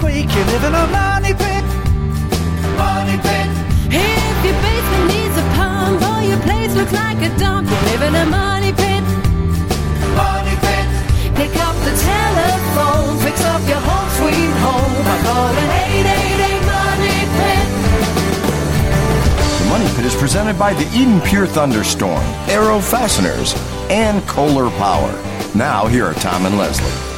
this week, you live in a money pit. Money pit. If your basement needs a pump or your place looks like a dump, you live in a money pit. Money pit. Pick up the telephone, fix up your home sweet home by calling 888 Money Pit. The Money Pit is presented by the Eden Pure Thunderstorm, Arrow Fasteners, and Kohler Power. Now, here are Tom and Leslie.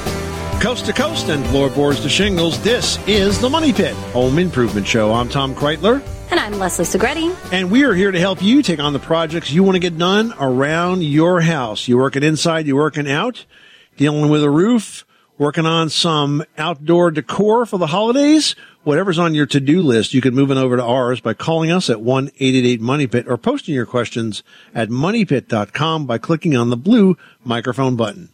Coast to coast and floorboards to shingles, this is the Money Pit Home Improvement Show. I'm Tom Kraeutler, And I'm Leslie Segrete. and we are here to help you take on the projects you want to get done around your house. You're working inside, you're working out, dealing with a roof, working on some outdoor decor for the holidays. Whatever's on your to-do list, you can move it over to ours by calling us at 1-888-MONEYPIT or posting your questions at moneypit.com by clicking on the blue microphone button.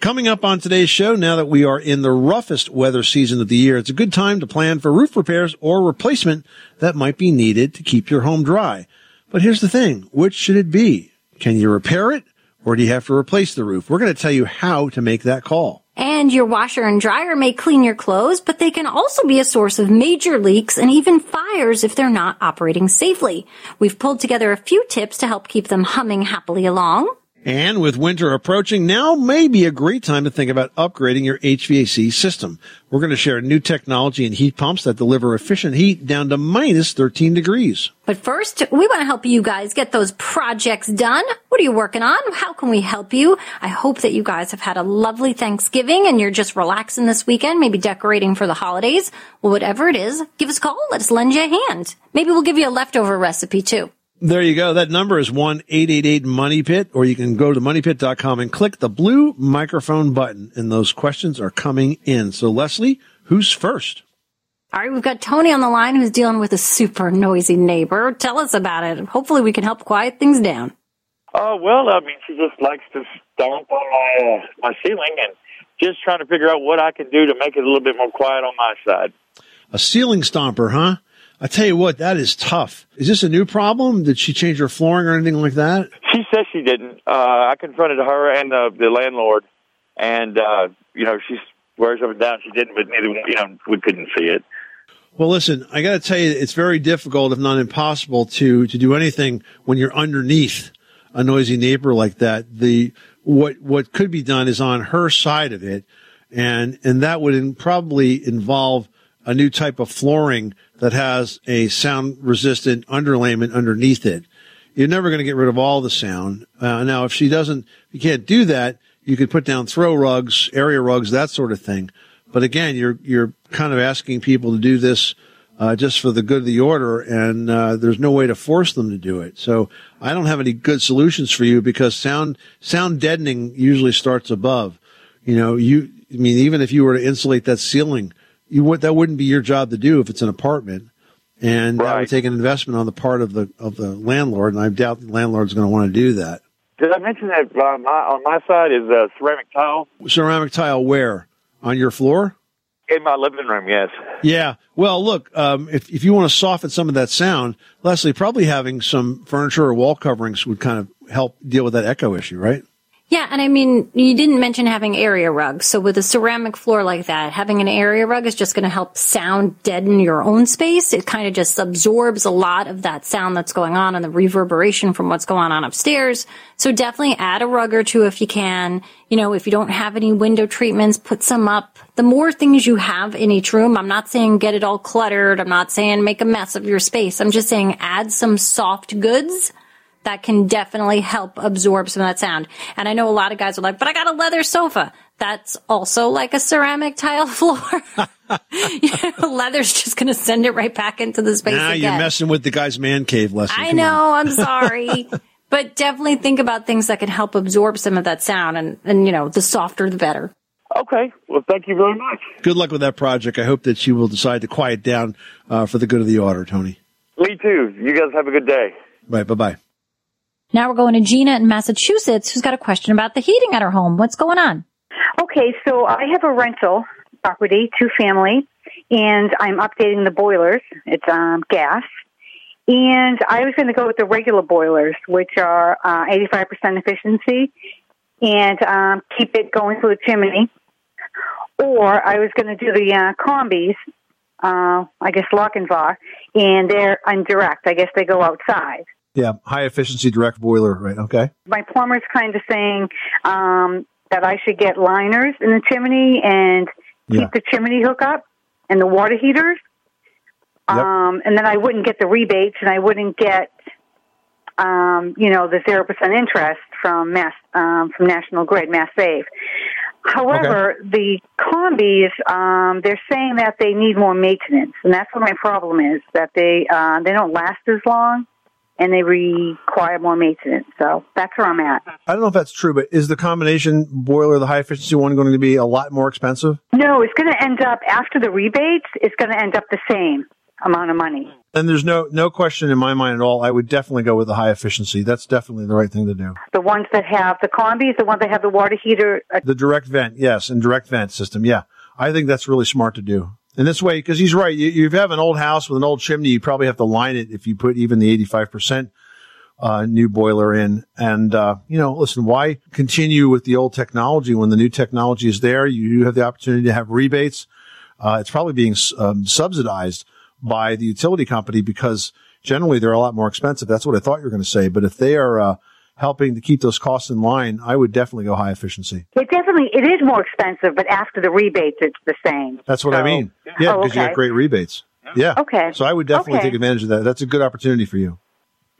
Coming up on today's show, now that we are in the roughest weather season of the year, it's a good time to plan for roof repairs or replacement that might be needed to keep your home dry. But here's the thing. Which should it be? Can you repair it or do you have to replace the roof? We're going to tell you how to make that call. And your washer and dryer may clean your clothes, but they can also be a source of major leaks and even fires if they're not operating safely. We've pulled together a few tips to help keep them humming happily along. And with winter approaching, now may be a great time to think about upgrading your HVAC system. We're going to share new technology and heat pumps that deliver efficient heat down to minus 13 degrees. But first, we want to help you guys get those projects done. What are you working on? How can we help you? I hope that you guys have had a lovely Thanksgiving and you're just relaxing this weekend, maybe decorating for the holidays. Well, whatever it is, give us a call. Let us lend you a hand. Maybe we'll give you a leftover recipe too. There you go. That number is 1-888-MONEYPIT, or you can go to moneypit.com and click the blue microphone button, and those questions are coming in. So, Leslie, who's first? All right, we've got Tony on the line who's dealing with a super noisy neighbor. Tell us about it. Hopefully we can help quiet things down. Uh, well, I mean, she just likes to stomp on my uh, my ceiling, and just trying to figure out what I can do to make it a little bit more quiet on my side. A ceiling stomper, huh? I tell you what, that is tough. Is this a new problem? Did she change her flooring or anything like that? She says she didn't. Uh, I confronted her and uh, the landlord, and uh, you know, she swears up and down she didn't, but neither you know we couldn't see it. Well, listen, I got to tell you, it's very difficult, if not impossible, to to do anything when you're underneath a noisy neighbor like that. The what what could be done is on her side of it, and and that would in, probably involve a new type of flooring that has a sound resistant underlayment underneath it. You're never going to get rid of all the sound. Uh, now, if she doesn't, you can't do that. You could put down throw rugs, area rugs, that sort of thing. But again, you're you're kind of asking people to do this uh, just for the good of the order, and uh, there's no way to force them to do it. So I don't have any good solutions for you because sound sound deadening usually starts above. You know, you I mean, even if you were to insulate that ceiling, you would that wouldn't be your job to do if it's an apartment, and that would take an investment on the part of the of the landlord, and I doubt the landlord's going to want to do that. Did I mention that uh, my, on my side is uh, ceramic tile Ceramic tile where on your floor? in my living room? Yes. Yeah. Well, look, um, if, if you want to soften some of that sound, Leslie, probably having some furniture or wall coverings would kind of help deal with that echo issue, right? Yeah, and I mean, you didn't mention having area rugs. So with a ceramic floor like that, having an area rug is just going to help sound deaden your own space. It kind of just absorbs a lot of that sound that's going on and the reverberation from what's going on upstairs. So definitely add a rug or two if you can. You know, if you don't have any window treatments, put some up. The more things you have in each room, I'm not saying get it all cluttered. I'm not saying make a mess of your space. I'm just saying add some soft goods that can definitely help absorb some of that sound. And I know a lot of guys are like, but I got a leather sofa. That's also like a ceramic tile floor. you know, leather's just going to send it right back into the space now again. you're messing with the guy's man cave, Leslie. I Come know, I'm sorry. but definitely think about things that can help absorb some of that sound and, and you know, the softer the better. Okay. Well, thank you very much. Good luck with that project. I hope that you will decide to quiet down uh, for the good of the order, Tony. Me too. You guys have a good day. Right. Bye bye. Now we're going to Gina in Massachusetts who's got a question about the heating at her home. What's going on? Okay, so I have a rental property, two family, and I'm updating the boilers. It's um, gas. And I was going to go with the regular boilers, which are uh, 85% efficiency, and um, keep it going through the chimney. or I was going to do the uh, combis. Uh, I guess Lochinvar, and they're indirect. I guess they go outside. Yeah, high efficiency direct boiler, right? Okay. My plumber's kind of saying um, that I should get liners in the chimney and keep Yeah. the chimney hook up and the water heaters. Yep. Um, and then I wouldn't get the rebates and I wouldn't get, um, you know, the 0% interest from Mass, um, from National Grid, Mass Save. However, the combis, um, they're saying that they need more maintenance, and that's what my problem is. That they uh, they don't last as long, and they require more maintenance. So that's where I'm at. I don't know if that's true, but is the combination boiler, the high efficiency one, going to be a lot more expensive? No, it's going to end up after the rebates. It's going to end up the same amount of money. And there's no no question in my mind at all. I would definitely go with the high efficiency. That's definitely the right thing to do. The ones that have the combis, the ones that have the water heater. Uh, The direct vent, yes, and direct vent system, yeah. I think that's really smart to do. And this way, because he's right, you, you have an old house with an old chimney, you probably have to line it if you put even the 85% uh, new boiler in. And, uh, you know, listen, why continue with the old technology when the new technology is there? You have the opportunity to have rebates. Uh, it's probably being um, subsidized by the utility company because generally they're a lot more expensive. That's what I thought you were going to say. But if they are, uh, helping to keep those costs in line, I would definitely go high efficiency. it definitely it is more expensive, but after the rebates, it's the same. That's what I mean. Yeah, Oh, because you okay. got great rebates. Yeah. Okay. So I would definitely Okay. take advantage of that. That's a good opportunity for you.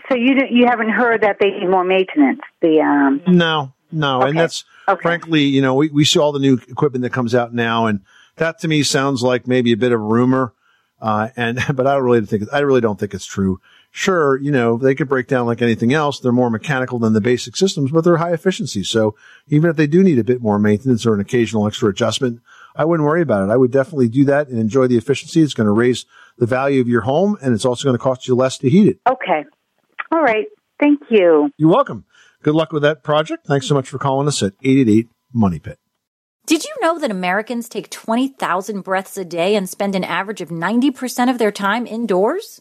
So you you haven't heard that they need more maintenance. The um. No, no. And that's Okay. frankly, you know, we, we see all the new equipment that comes out now and that to me sounds like maybe a bit of a rumor. Uh, and, but I don't really think, I really don't think it's true. Sure, you know, they could break down like anything else. They're more mechanical than the basic systems, but they're high efficiency. So even if they do need a bit more maintenance or an occasional extra adjustment, I wouldn't worry about it. I would definitely do that and enjoy the efficiency. It's going to raise the value of your home and it's also going to cost you less to heat it. Okay. All right. Thank you. You're welcome. Good luck with that project. Thanks so much for calling us at 888 Money Pit. Did you know that Americans take 20,000 breaths a day and spend an average of 90% of their time indoors?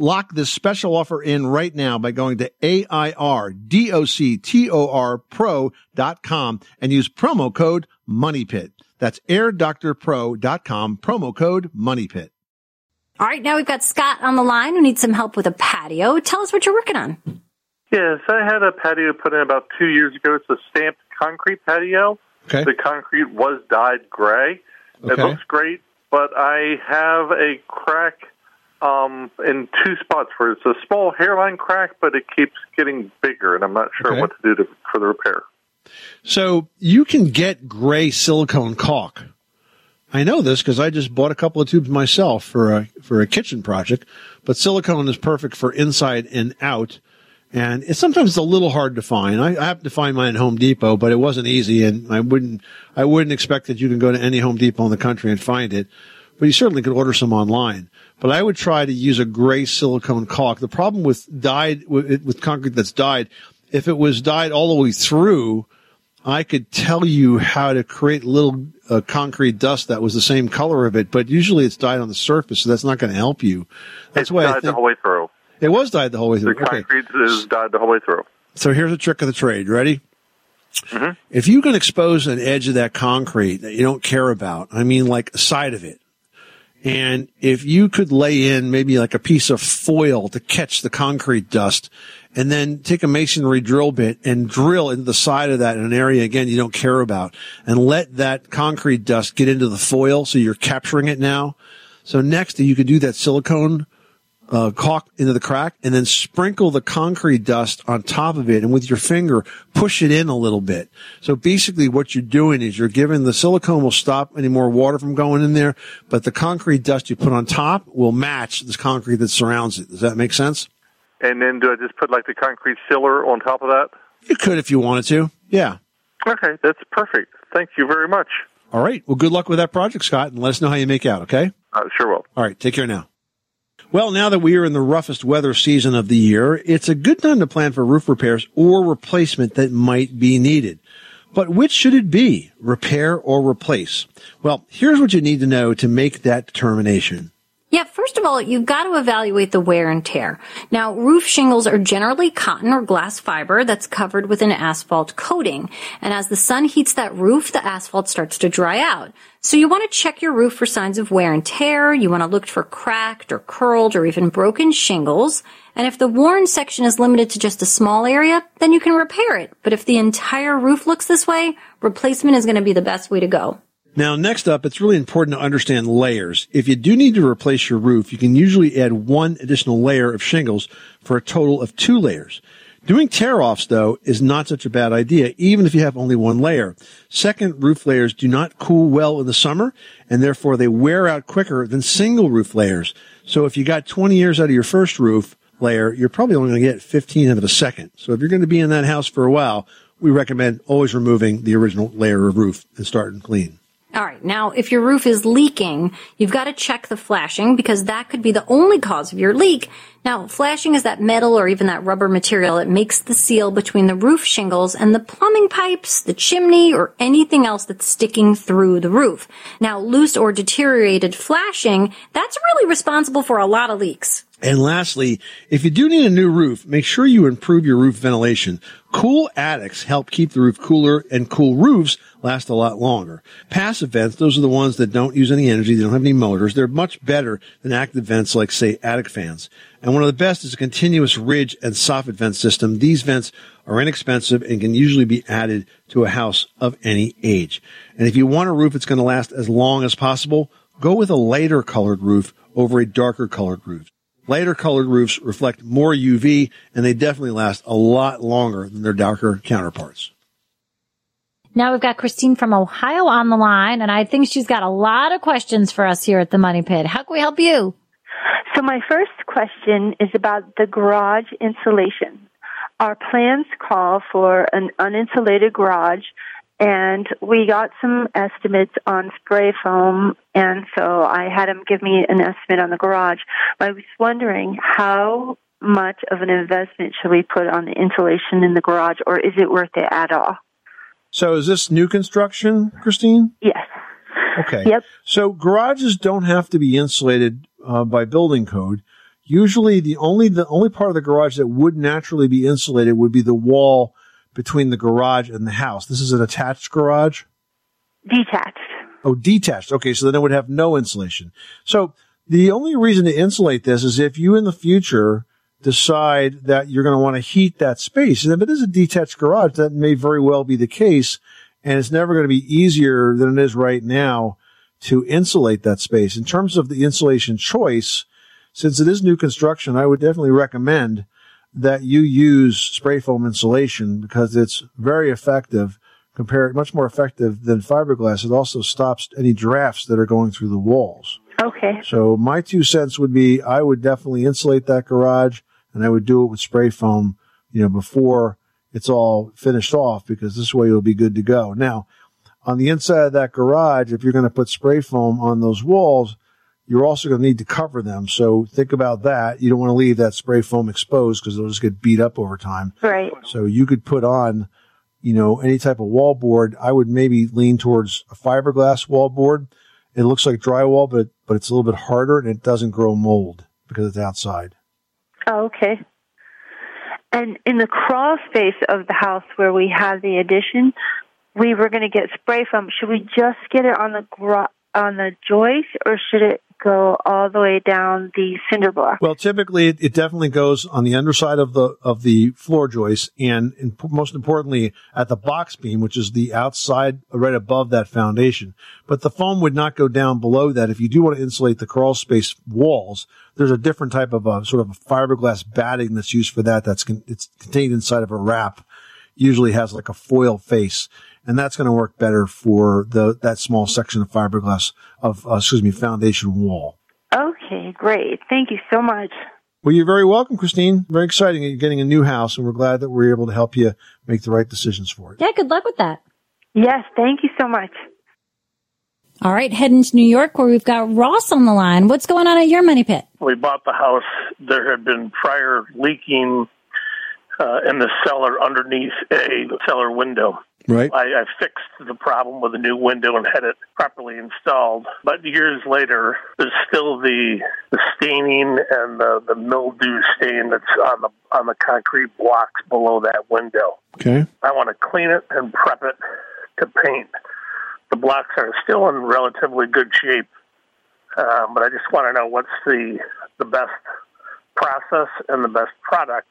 Lock this special offer in right now by going to A-I-R-D-O-C-T-O-R pro.com and use promo code MONEYPIT. That's airdoctorpro.com, promo code MONEYPIT. All right, now we've got Scott on the line who needs some help with a patio. Tell us what you're working on. Yes, I had a patio put in about two years ago. It's a stamped concrete patio. Okay. The concrete was dyed gray. Okay. It looks great, but I have a crack um, in two spots where it's a small hairline crack, but it keeps getting bigger, and I'm not sure Okay. what to do to, for the repair. So you can get gray silicone caulk. I know this because I just bought a couple of tubes myself for a for a kitchen project. But silicone is perfect for inside and out, and it's sometimes a little hard to find. I, I happened to find mine at Home Depot, but it wasn't easy, and I wouldn't I wouldn't expect that you can go to any Home Depot in the country and find it. But you certainly could order some online. But I would try to use a gray silicone caulk. The problem with dyed with, with concrete that's dyed, if it was dyed all the way through, I could tell you how to create little uh, concrete dust that was the same color of it, but usually it's dyed on the surface, so that's not going to help you. That's it's why I dyed the think whole way through. it was dyed the whole way The through. Okay, concrete is dyed the whole way through. so here's a trick of the trade. Ready? Mm-hmm. If you can expose an edge of that concrete that you don't care about, I mean like a side of it, and if you could lay in maybe like a piece of foil to catch the concrete dust and then take a masonry drill bit and drill into the side of that in an area again you don't care about and let that concrete dust get into the foil so you're capturing it now. So next you could do that silicone uh, caulk into the crack and then sprinkle the concrete dust on top of it and with your finger push it in a little bit. So basically what you're doing is you're giving the silicone will stop any more water from going in there, but the concrete dust you put on top will match this concrete that surrounds it. Does that make sense? And then do I just put like the concrete sealer on top of that? You could if you wanted to. Yeah. Okay, that's perfect. Thank you very much. All right. Well, good luck with that project, Scott, and let us know how you make out, okay? Uh, sure will. All right. Take care now. Well, now that we are in the roughest weather season of the year, it's a good time to plan for roof repairs or replacement that might be needed. But which should it be? Repair or replace? Well, here's what you need to know to make that determination. Yeah, first of all, you've got to evaluate the wear and tear. Now, roof shingles are generally cotton or glass fiber that's covered with an asphalt coating. And as the sun heats that roof, the asphalt starts to dry out. So you want to check your roof for signs of wear and tear. You want to look for cracked or curled or even broken shingles. And if the worn section is limited to just a small area, then you can repair it. But if the entire roof looks this way, replacement is going to be the best way to go. Now, next up, it's really important to understand layers. If you do need to replace your roof, you can usually add one additional layer of shingles for a total of two layers. Doing tear offs, though, is not such a bad idea, even if you have only one layer. Second, roof layers do not cool well in the summer, and therefore they wear out quicker than single roof layers. So if you got 20 years out of your first roof layer, you're probably only going to get 15 out of a second. So if you're going to be in that house for a while, we recommend always removing the original layer of roof and starting clean. All right. Now, if your roof is leaking, you've got to check the flashing because that could be the only cause of your leak. Now, flashing is that metal or even that rubber material. that makes the seal between the roof shingles and the plumbing pipes, the chimney, or anything else that's sticking through the roof. Now, loose or deteriorated flashing, that's really responsible for a lot of leaks. And lastly, if you do need a new roof, make sure you improve your roof ventilation. Cool attics help keep the roof cooler and cool roofs last a lot longer. Passive vents, those are the ones that don't use any energy, they don't have any motors. They're much better than active vents like say attic fans. And one of the best is a continuous ridge and soffit vent system. These vents are inexpensive and can usually be added to a house of any age. And if you want a roof that's going to last as long as possible, go with a lighter colored roof over a darker colored roof. Lighter colored roofs reflect more UV and they definitely last a lot longer than their darker counterparts. Now we've got Christine from Ohio on the line, and I think she's got a lot of questions for us here at the Money Pit. How can we help you? So my first question is about the garage insulation. Our plans call for an uninsulated garage and we got some estimates on spray foam and so I had him give me an estimate on the garage. I was wondering how much of an investment should we put on the insulation in the garage or is it worth it at all? So is this new construction, Christine? Yes. Okay. Yep. So garages don't have to be insulated uh, by building code. Usually, the only the only part of the garage that would naturally be insulated would be the wall between the garage and the house. This is an attached garage. Detached. Oh, detached. Okay, so then it would have no insulation. So the only reason to insulate this is if you in the future decide that you're going to want to heat that space. And if it is a detached garage, that may very well be the case. And it's never going to be easier than it is right now to insulate that space. In terms of the insulation choice, since it is new construction, I would definitely recommend that you use spray foam insulation because it's very effective compared, much more effective than fiberglass. It also stops any drafts that are going through the walls. Okay. So my two cents would be I would definitely insulate that garage and I would do it with spray foam, you know, before it's all finished off because this way you'll be good to go. Now, on the inside of that garage, if you're going to put spray foam on those walls, you're also going to need to cover them. So think about that. You don't want to leave that spray foam exposed because it'll just get beat up over time. Right. So you could put on, you know, any type of wall board. I would maybe lean towards a fiberglass wall board. It looks like drywall, but, but it's a little bit harder and it doesn't grow mold because it's outside. Oh, okay. And in the crawl space of the house where we have the addition, we were going to get spray foam. Should we just get it on the on the joist, or should it go all the way down the cinder block? Well, typically it, it definitely goes on the underside of the of the floor joist, and, p- most importantly at the box beam, which is the outside right above that foundation. But the foam would not go down below that. If you do want to insulate the crawl space walls, there's a different type of a sort of a fiberglass batting that's used for that. That's con- it's contained inside of a wrap. Usually has like a foil face, and that's going to work better for the that small section of fiberglass of uh, excuse me foundation wall. Okay, great. Thank you so much. Well, you're very welcome, Christine. Very exciting. that You're getting a new house, and we're glad that we're able to help you make the right decisions for it. Yeah, good luck with that. Yes, thank you so much. All right, heading to New York where we've got Ross on the line. What's going on at your money pit? we bought the house, there had been prior leaking uh, in the cellar underneath a cellar window. Right. I, I fixed the problem with a new window and had it properly installed. But years later, there's still the, the staining and the, the mildew stain that's on the on the concrete blocks below that window. Okay. I want to clean it and prep it to paint. The blocks are still in relatively good shape, um, but I just want to know what's the the best process and the best product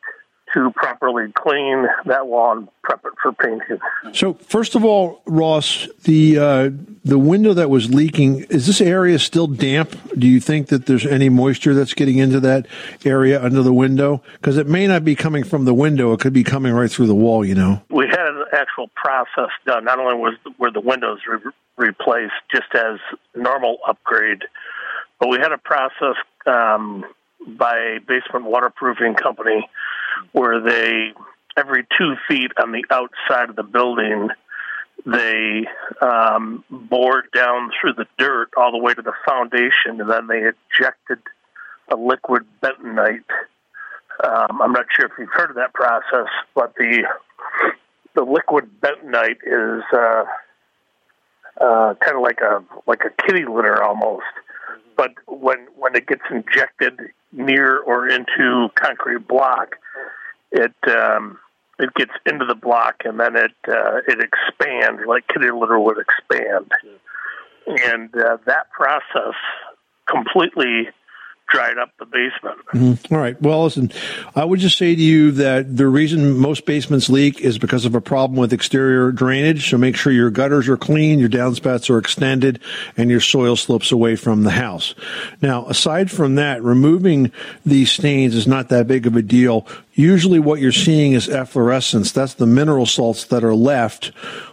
to properly clean that wall and prep it for painting. So first of all, Ross, the uh, the window that was leaking is this area still damp? Do you think that there's any moisture that's getting into that area under the window? Because it may not be coming from the window; it could be coming right through the wall. You know. We had an actual process done. Not only was were the windows re- replaced just as normal upgrade, but we had a process um, by a basement waterproofing company where they every two feet on the outside of the building they um, bored down through the dirt all the way to the foundation, and then they ejected a liquid bentonite. Um, I'm not sure if you've heard of that process, but the the liquid bentonite is uh, uh, kind of like a like a kitty litter almost. But when when it gets injected near or into concrete block, it um, it gets into the block and then it uh, it expands like kitty litter would expand, and uh, that process completely dried up the basement. Mhm. All right. Well, listen, I would just say to you that the reason most basements leak is because of a problem with exterior drainage. So make sure your gutters are clean, your downspouts are extended, and your soil slopes away from the house. Now, aside from that, removing these stains is not that big of a deal. Usually what you're seeing is efflorescence. That's the mineral salts that are left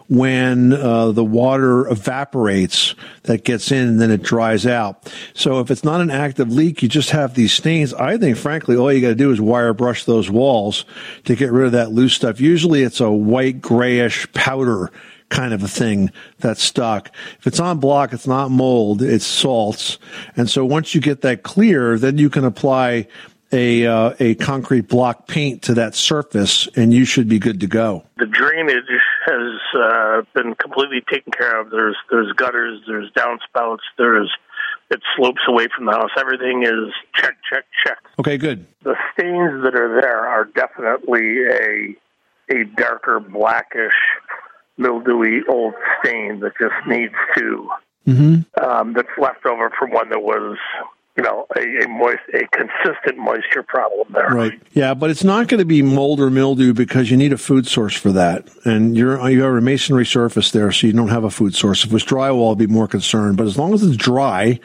when uh, the water evaporates that gets in and then it dries out. So if it's not an active leak, you just have these stains. I think, frankly, all you got to do is wire brush those walls to get rid of that loose stuff. Usually it's a white grayish powder kind of a thing that's stuck. If it's on block, it's not mold, it's salts. And so once you get that clear, then you can apply a uh, a concrete block paint to that surface, and you should be good to go. The drainage has uh, been completely taken care of. There's there's gutters, there's downspouts, there's it slopes away from the house. Everything is check, check, check. Okay, good. The stains that are there are definitely a a darker blackish, mildewy old stain that just needs to Mm-hmm. um, that's left over from when there was you know a, a moist a consistent moisture problem there. Right. Yeah, but it's not going to be mold or mildew because you need a food source for that. And you're you have a masonry surface there, so you don't have a food source. If it was drywall, I'd be more concerned. But as long as it's dry,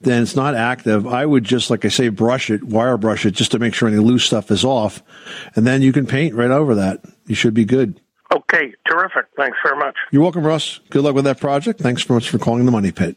then it's not active. I would just, like I say, brush it, wire brush it, just to make sure any loose stuff is off, and then you can paint right over that. You should be good. Okay, terrific. Thanks very much. You're welcome, Russ. Good luck with that project. Thanks so much for calling the Money Pit.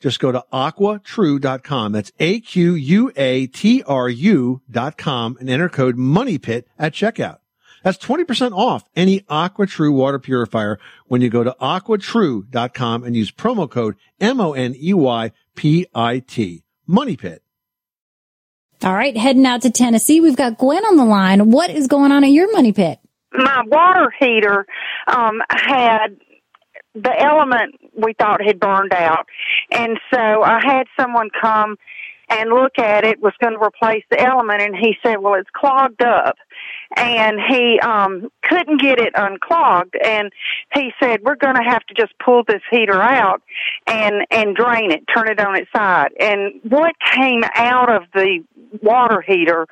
Just go to aquatru.com. That's A-Q-U-A-T-R-U dot com and enter code MONEYPIT at checkout. That's 20% off any AquaTru water purifier when you go to aquatru.com and use promo code M-O-N-E-Y-P-I-T. Money Pit. All right, heading out to Tennessee. We've got Gwen on the line. What is going on at your money pit? My water heater um, had the element we thought had burned out. And so I had someone come and look at it, was going to replace the element, and he said, well, it's clogged up. And he um couldn't get it unclogged and he said we're going to have to just pull this heater out and and drain it turn it on its side and what came out of the water heater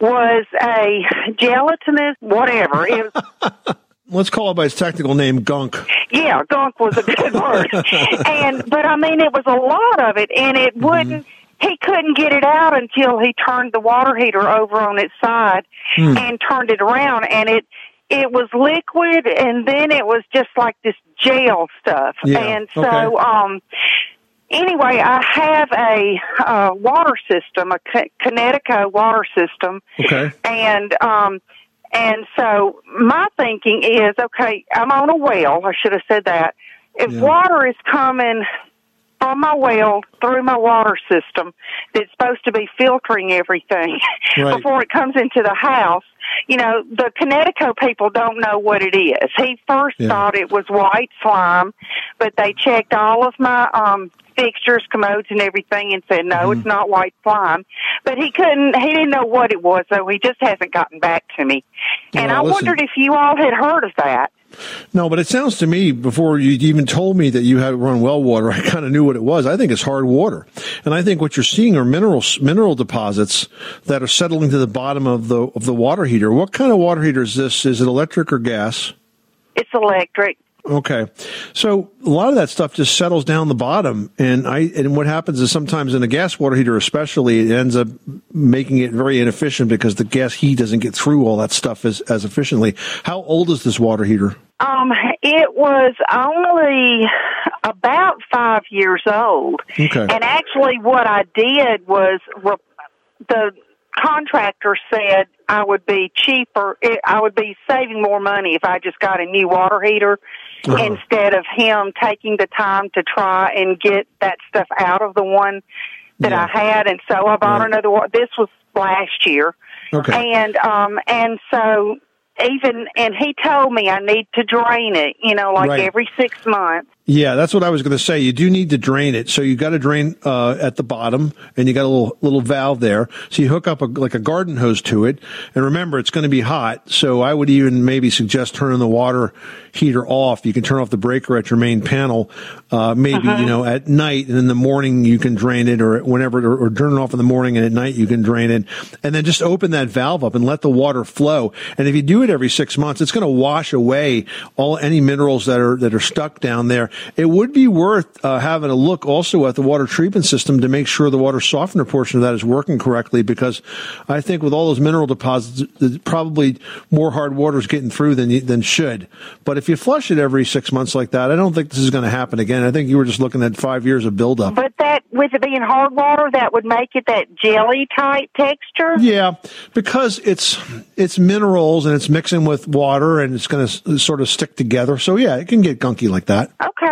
was a gelatinous whatever it was Let's call it by its technical name, gunk. yeah, gunk was a good word. and but I mean it was a lot of it and it wouldn't he couldn't get it out until he turned the water heater over on its side Hmm. and turned it around and it it was liquid and then it was just like this gel stuff. Yeah, And so okay. um anyway, I have a uh water system, a Connecticut water system Okay. and um and so my thinking is okay i'm on a well i should have said that if Yeah. water is coming from my well through my water system that's supposed to be filtering everything Right. before it comes into the house you know the connecticut people don't know what it is he first Yeah. thought it was white slime but they checked all of my um fixtures commodes and everything and said no Mm-hmm. it's not white slime but he couldn't he didn't know what it was so he just hasn't gotten back to me and Well, i listen. wondered if you all had heard of that No, but it sounds to me before you even told me that you had run well water, I kind of knew what it was. I think it's hard water, and I think what you're seeing are minerals, mineral deposits that are settling to the bottom of the of the water heater. What kind of water heater is this? Is it electric or gas? it's electric Okay, so a lot of that stuff just settles down the bottom, and I and what happens is sometimes in a gas water heater, especially, it ends up making it very inefficient because the gas heat doesn't get through all that stuff as as efficiently. How old is this water heater? um it was only about five years old Okay. and actually what i did was re- the contractor said i would be cheaper i would be saving more money if i just got a new water heater Uh-huh. instead of him taking the time to try and get that stuff out of the one that Yeah. I had, and so I bought another one. This was last year, Okay. and um, and so even and he told me I need to drain it, you know, like Right. every six months. Yeah, that's what I was going to say. You do need to drain it. So you got to drain uh, at the bottom, and you got a little little valve there. So you hook up a, like a garden hose to it, and remember it's going to be hot. So I would even maybe suggest turning the water heater off. You can turn off the breaker at your main panel, uh, maybe Uh-huh. you know at night, and in the morning you can drain it, or whenever, or, or turn it off in the morning, and at night you can drain it, and then just open that valve up and let the water flow. And if you do it every six months, it's going to wash away all any minerals that are that are stuck down there. It would be worth uh, having a look also at the water treatment system to make sure the water softener portion of that is working correctly, because I think with all those mineral deposits, probably more hard water is getting through than than should. But if you flush it every six months like that, I don't think this is going to happen again. I think you were just looking at five years of buildup. But that with it being hard water, that would make it that jelly type texture. Yeah, because it's it's minerals and it's mixing with water and it's going to sort of stick together. So yeah, it can get gunky like that. Okay.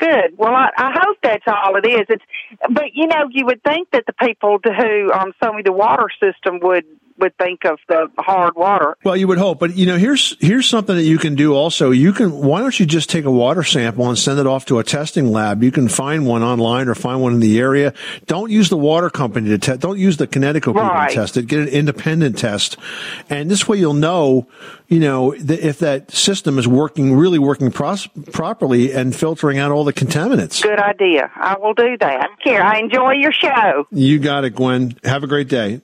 Good. Well, I, I hope that's all it is. It's, but you know, you would think that the people who um, sold me the water system would would think of the hard water. Well, you would hope, but you know, here's here's something that you can do. Also, you can. Why don't you just take a water sample and send it off to a testing lab? You can find one online or find one in the area. Don't use the water company to test. Don't use the Connecticut people to test it. Get an independent test, and this way you'll know, you know, th- if that system is working really working pros- properly and filtering out all the contaminants. Good idea. I will do that. Here, I enjoy your show. You got it, Gwen. Have a great day.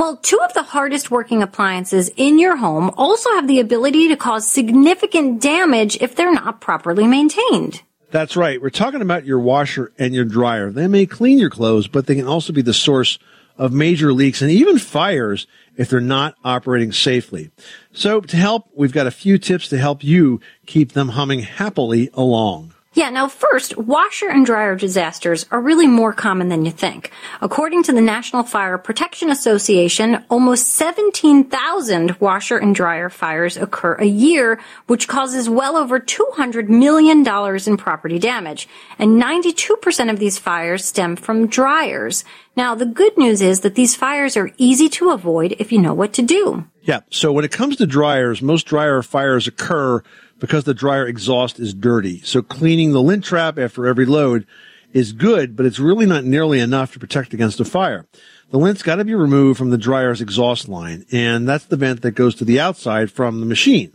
Well, two of the hardest working appliances in your home also have the ability to cause significant damage if they're not properly maintained. That's right. We're talking about your washer and your dryer. They may clean your clothes, but they can also be the source of major leaks and even fires if they're not operating safely. So to help, we've got a few tips to help you keep them humming happily along. Yeah, now first, washer and dryer disasters are really more common than you think. According to the National Fire Protection Association, almost 17,000 washer and dryer fires occur a year, which causes well over $200 million in property damage. And 92% of these fires stem from dryers. Now, the good news is that these fires are easy to avoid if you know what to do. Yeah. So when it comes to dryers, most dryer fires occur because the dryer exhaust is dirty. So cleaning the lint trap after every load is good, but it's really not nearly enough to protect against a fire. The lint's got to be removed from the dryer's exhaust line, and that's the vent that goes to the outside from the machine.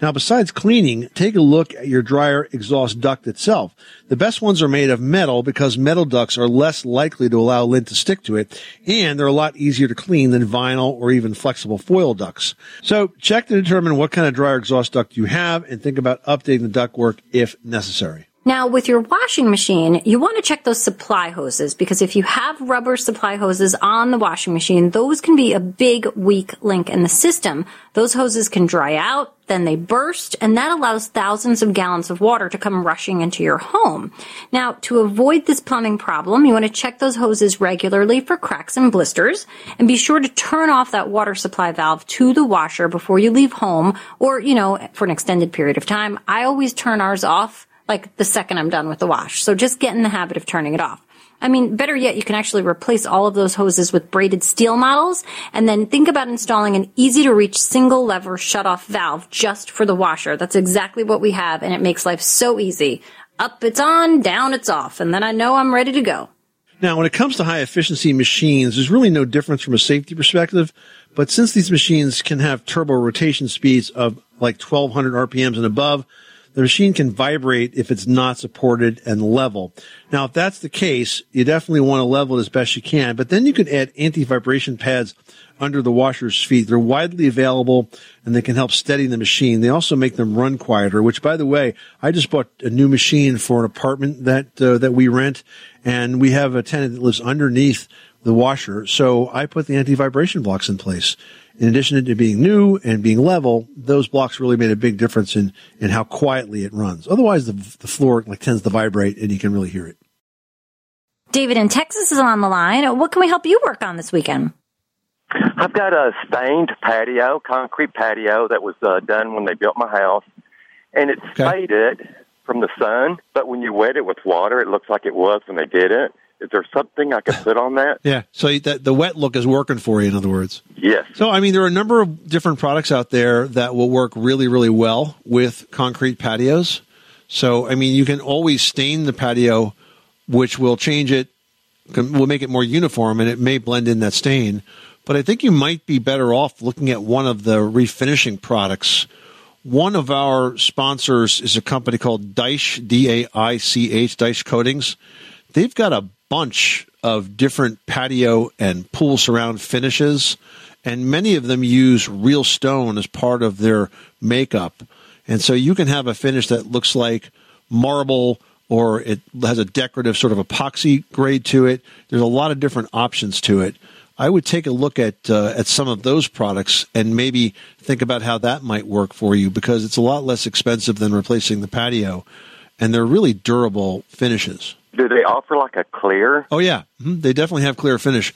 Now, besides cleaning, take a look at your dryer exhaust duct itself. The best ones are made of metal because metal ducts are less likely to allow lint to stick to it, and they're a lot easier to clean than vinyl or even flexible foil ducts. So check to determine what kind of dryer exhaust duct you have and think about updating the ductwork if necessary. Now, with your washing machine, you want to check those supply hoses because if you have rubber supply hoses on the washing machine, those can be a big weak link in the system. Those hoses can dry out, then they burst, and that allows thousands of gallons of water to come rushing into your home. Now, to avoid this plumbing problem, you want to check those hoses regularly for cracks and blisters, and be sure to turn off that water supply valve to the washer before you leave home, or, you know, for an extended period of time. I always turn ours off like the second I'm done with the wash. So just get in the habit of turning it off. I mean, better yet, you can actually replace all of those hoses with braided steel models and then think about installing an easy to reach single lever shut off valve just for the washer. That's exactly what we have and it makes life so easy. Up it's on, down it's off, and then I know I'm ready to go. Now, when it comes to high efficiency machines, there's really no difference from a safety perspective. But since these machines can have turbo rotation speeds of like 1200 RPMs and above, the machine can vibrate if it's not supported and level. Now, if that's the case, you definitely want to level it as best you can, but then you can add anti-vibration pads under the washer's feet. They're widely available and they can help steady the machine. They also make them run quieter, which by the way, I just bought a new machine for an apartment that, uh, that we rent and we have a tenant that lives underneath the washer. So I put the anti-vibration blocks in place. In addition to being new and being level, those blocks really made a big difference in, in how quietly it runs. Otherwise, the, the floor like tends to vibrate and you can really hear it. David in Texas is on the line. What can we help you work on this weekend? I've got a stained patio, concrete patio that was uh, done when they built my house, and it's faded from the sun. But when you wet it with water, it looks like it was when they did it. Is there something I could put on that? Yeah. So that the wet look is working for you, in other words. Yes. So, I mean, there are a number of different products out there that will work really, really well with concrete patios. So, I mean, you can always stain the patio, which will change it, will make it more uniform, and it may blend in that stain. But I think you might be better off looking at one of the refinishing products. One of our sponsors is a company called Daich, D A I C H, Daich Coatings. They've got a bunch of different patio and pool surround finishes, and many of them use real stone as part of their makeup. And so you can have a finish that looks like marble or it has a decorative sort of epoxy grade to it. There's a lot of different options to it. I would take a look at uh, at some of those products and maybe think about how that might work for you because it's a lot less expensive than replacing the patio, and they're really durable finishes. Do they offer like a clear? Oh yeah, Mhm. they definitely have clear finish.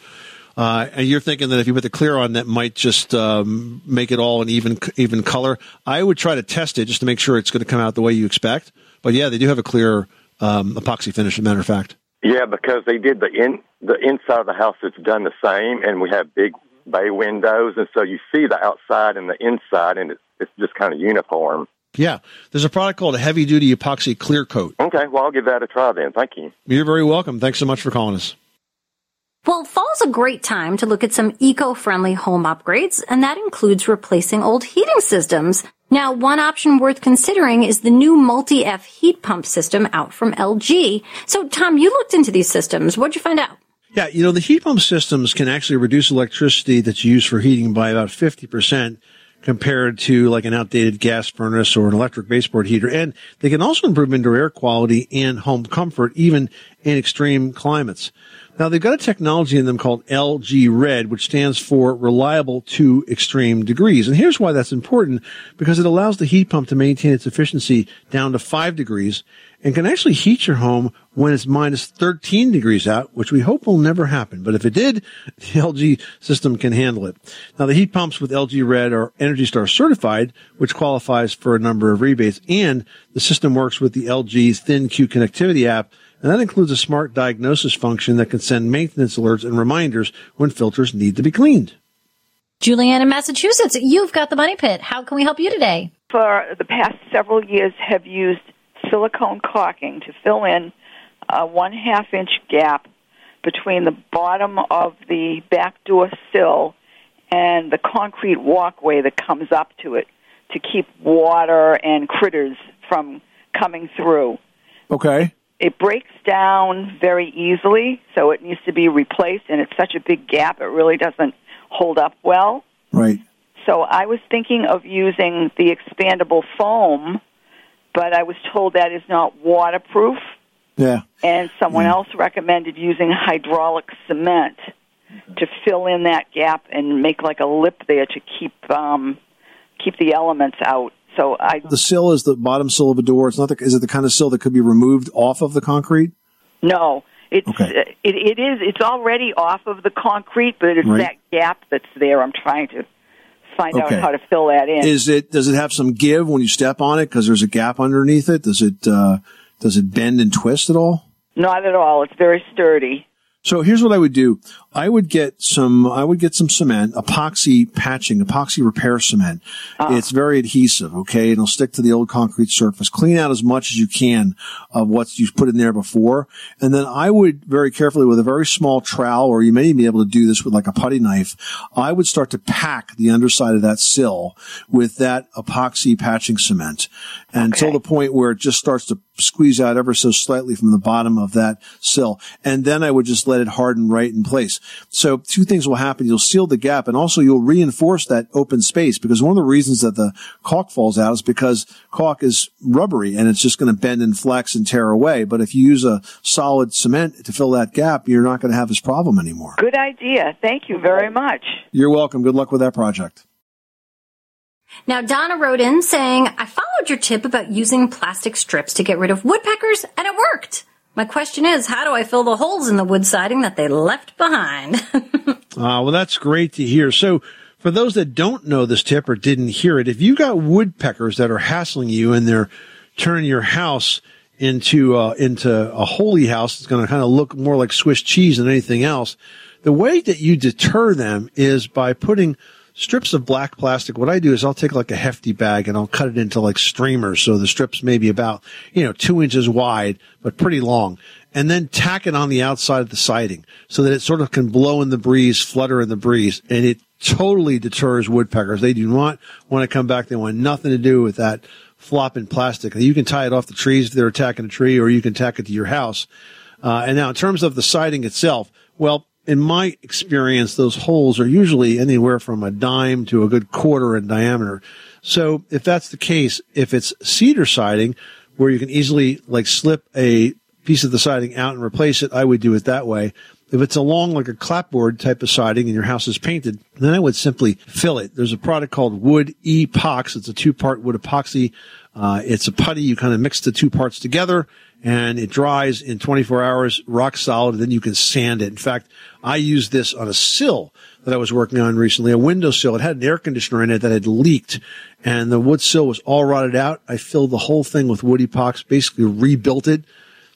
Uh, and you're thinking that if you put the clear on, that might just um, make it all an even even color. I would try to test it just to make sure it's going to come out the way you expect. But yeah, they do have a clear um, epoxy finish. As a matter of fact. Yeah, because they did the in the inside of the house. It's done the same, and we have big bay windows, and so you see the outside and the inside, and it's it's just kind of uniform. Yeah, there's a product called a heavy duty epoxy clear coat. Okay, well I'll give that a try then. Thank you. You're very welcome. Thanks so much for calling us. Well, fall's a great time to look at some eco-friendly home upgrades, and that includes replacing old heating systems. Now, one option worth considering is the new multi-F heat pump system out from LG. So, Tom, you looked into these systems. What'd you find out? Yeah, you know, the heat pump systems can actually reduce electricity that's used for heating by about 50% compared to like an outdated gas furnace or an electric baseboard heater. And they can also improve indoor air quality and home comfort, even in extreme climates. Now they've got a technology in them called LG Red, which stands for reliable to extreme degrees. And here's why that's important, because it allows the heat pump to maintain its efficiency down to five degrees and can actually heat your home when it's minus 13 degrees out, which we hope will never happen. But if it did, the LG system can handle it. Now the heat pumps with LG Red are Energy Star certified, which qualifies for a number of rebates, and the system works with the LG ThinQ connectivity app and that includes a smart diagnosis function that can send maintenance alerts and reminders when filters need to be cleaned. Julianne in Massachusetts, you've got the money pit. How can we help you today? For the past several years, have used silicone caulking to fill in a one half inch gap between the bottom of the back door sill and the concrete walkway that comes up to it to keep water and critters from coming through. Okay. It breaks down very easily, so it needs to be replaced, and it's such a big gap, it really doesn't hold up well. Right. So I was thinking of using the expandable foam, but I was told that is not waterproof, Yeah. and someone else recommended using hydraulic cement to fill in that gap and make like a lip there to keep um, keep the elements out. So I The sill is the bottom sill of a door. It's not the, is it the kind of sill that could be removed off of the concrete? No, it's Okay. it, it is. It's already off of the concrete, but it's Right. that gap that's there. I'm trying to find Okay. out how to fill that in. Is it, does it have some give when you step on it because there's a gap underneath it? Does it, uh, does it bend and twist at all? Not at all. It's very sturdy. So here's what I would do. I would get some, I would get some cement, epoxy patching, epoxy repair cement. Ah. It's very adhesive, okay? It'll stick to the old concrete surface. Clean out as much as you can of what you've put in there before. And then I would very carefully with a very small trowel, or you may be able to do this with like a putty knife. I would start to pack the underside of that sill with that epoxy patching cement until the point where it just starts to squeeze out ever so slightly from the bottom of that sill. And then I would just let it harden right in place. So two things will happen. You'll seal the gap and also you'll reinforce that open space because one of the reasons that the caulk falls out is because caulk is rubbery and it's just going to bend and flex and tear away. But if you use a solid cement to fill that gap, you're not going to have this problem anymore. Good idea. Thank you very much. You're welcome. Good luck with that project. Now, Donna wrote in saying, I followed your tip about using plastic strips to get rid of woodpeckers, and it worked. My question is, how do I fill the holes in the wood siding that they left behind? Uh, well, that's great to hear. So, for those that don't know this tip or didn't hear it, if you got woodpeckers that are hassling you and they're turning your house into uh, into a holy house, it's going to kind of look more like Swiss cheese than anything else. The way that you deter them is by putting strips of black plastic. What I do is I'll take like a hefty bag and I'll cut it into like streamers. So the strips may be about, you know, two inches wide, but pretty long. And then tack it on the outside of the siding so that it sort of can blow in the breeze, flutter in the breeze. And it totally deters woodpeckers. They do not want to come back. They want nothing to do with that flopping plastic. You can tie it off the trees if they're attacking a tree or you can tack it to your house. Uh, and now in terms of the siding itself, well, in my experience, those holes are usually anywhere from a dime to a good quarter in diameter. So if that's the case, if it's cedar siding where you can easily like slip a piece of the siding out and replace it, I would do it that way. If it's along like a clapboard type of siding and your house is painted, then I would simply fill it. There's a product called Wood Epox. It's a two part wood epoxy. Uh, it's a putty. You kind of mix the two parts together and it dries in 24 hours, rock solid. Then you can sand it. In fact, I used this on a sill that I was working on recently, a windowsill. It had an air conditioner in it that had leaked and the wood sill was all rotted out. I filled the whole thing with wood epox, basically rebuilt it,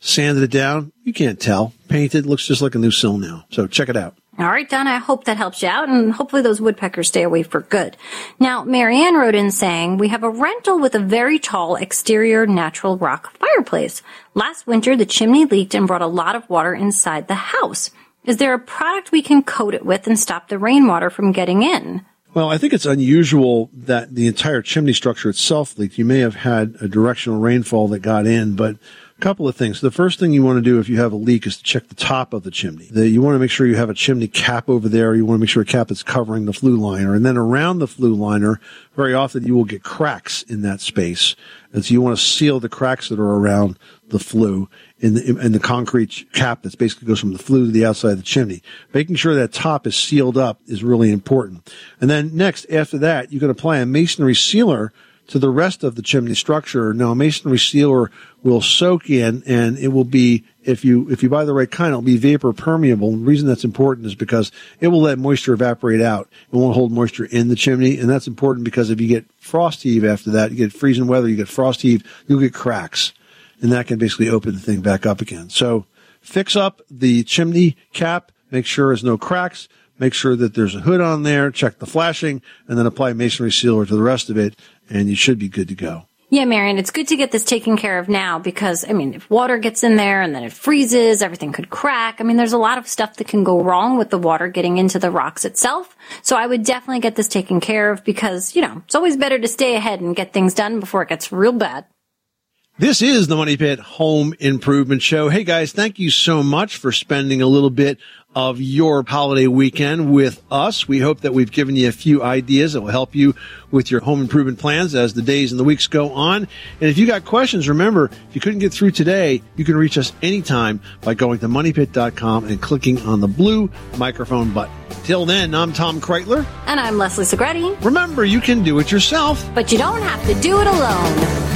sanded it down. You can't tell. Painted, looks just like a new sill now. So check it out. All right, Don, I hope that helps you out and hopefully those woodpeckers stay away for good. Now, Marianne wrote in saying, we have a rental with a very tall exterior natural rock fireplace. Last winter, the chimney leaked and brought a lot of water inside the house. Is there a product we can coat it with and stop the rainwater from getting in? Well, I think it's unusual that the entire chimney structure itself leaked. You may have had a directional rainfall that got in, but couple of things. The first thing you want to do if you have a leak is to check the top of the chimney. The, you want to make sure you have a chimney cap over there. You want to make sure a cap is covering the flue liner. And then around the flue liner, very often you will get cracks in that space. And so you want to seal the cracks that are around the flue in the, in the concrete cap that basically goes from the flue to the outside of the chimney. Making sure that top is sealed up is really important. And then next, after that, you can apply a masonry sealer to the rest of the chimney structure. Now, a masonry sealer will soak in and it will be, if you, if you buy the right kind, it'll be vapor permeable. And the reason that's important is because it will let moisture evaporate out. It won't hold moisture in the chimney. And that's important because if you get frost heave after that, you get freezing weather, you get frost heave, you'll get cracks. And that can basically open the thing back up again. So fix up the chimney cap, make sure there's no cracks, make sure that there's a hood on there, check the flashing, and then apply masonry sealer to the rest of it and you should be good to go. Yeah, Marion, it's good to get this taken care of now because, I mean, if water gets in there and then it freezes, everything could crack. I mean, there's a lot of stuff that can go wrong with the water getting into the rocks itself. So I would definitely get this taken care of because, you know, it's always better to stay ahead and get things done before it gets real bad. This is the Money Pit Home Improvement Show. Hey guys, thank you so much for spending a little bit of your holiday weekend with us. We hope that we've given you a few ideas that will help you with your home improvement plans as the days and the weeks go on. And if you got questions, remember, if you couldn't get through today, you can reach us anytime by going to moneypit.com and clicking on the blue microphone button. Till then, I'm Tom Kraeutler. And I'm Leslie Segrete. Remember, you can do it yourself. But you don't have to do it alone.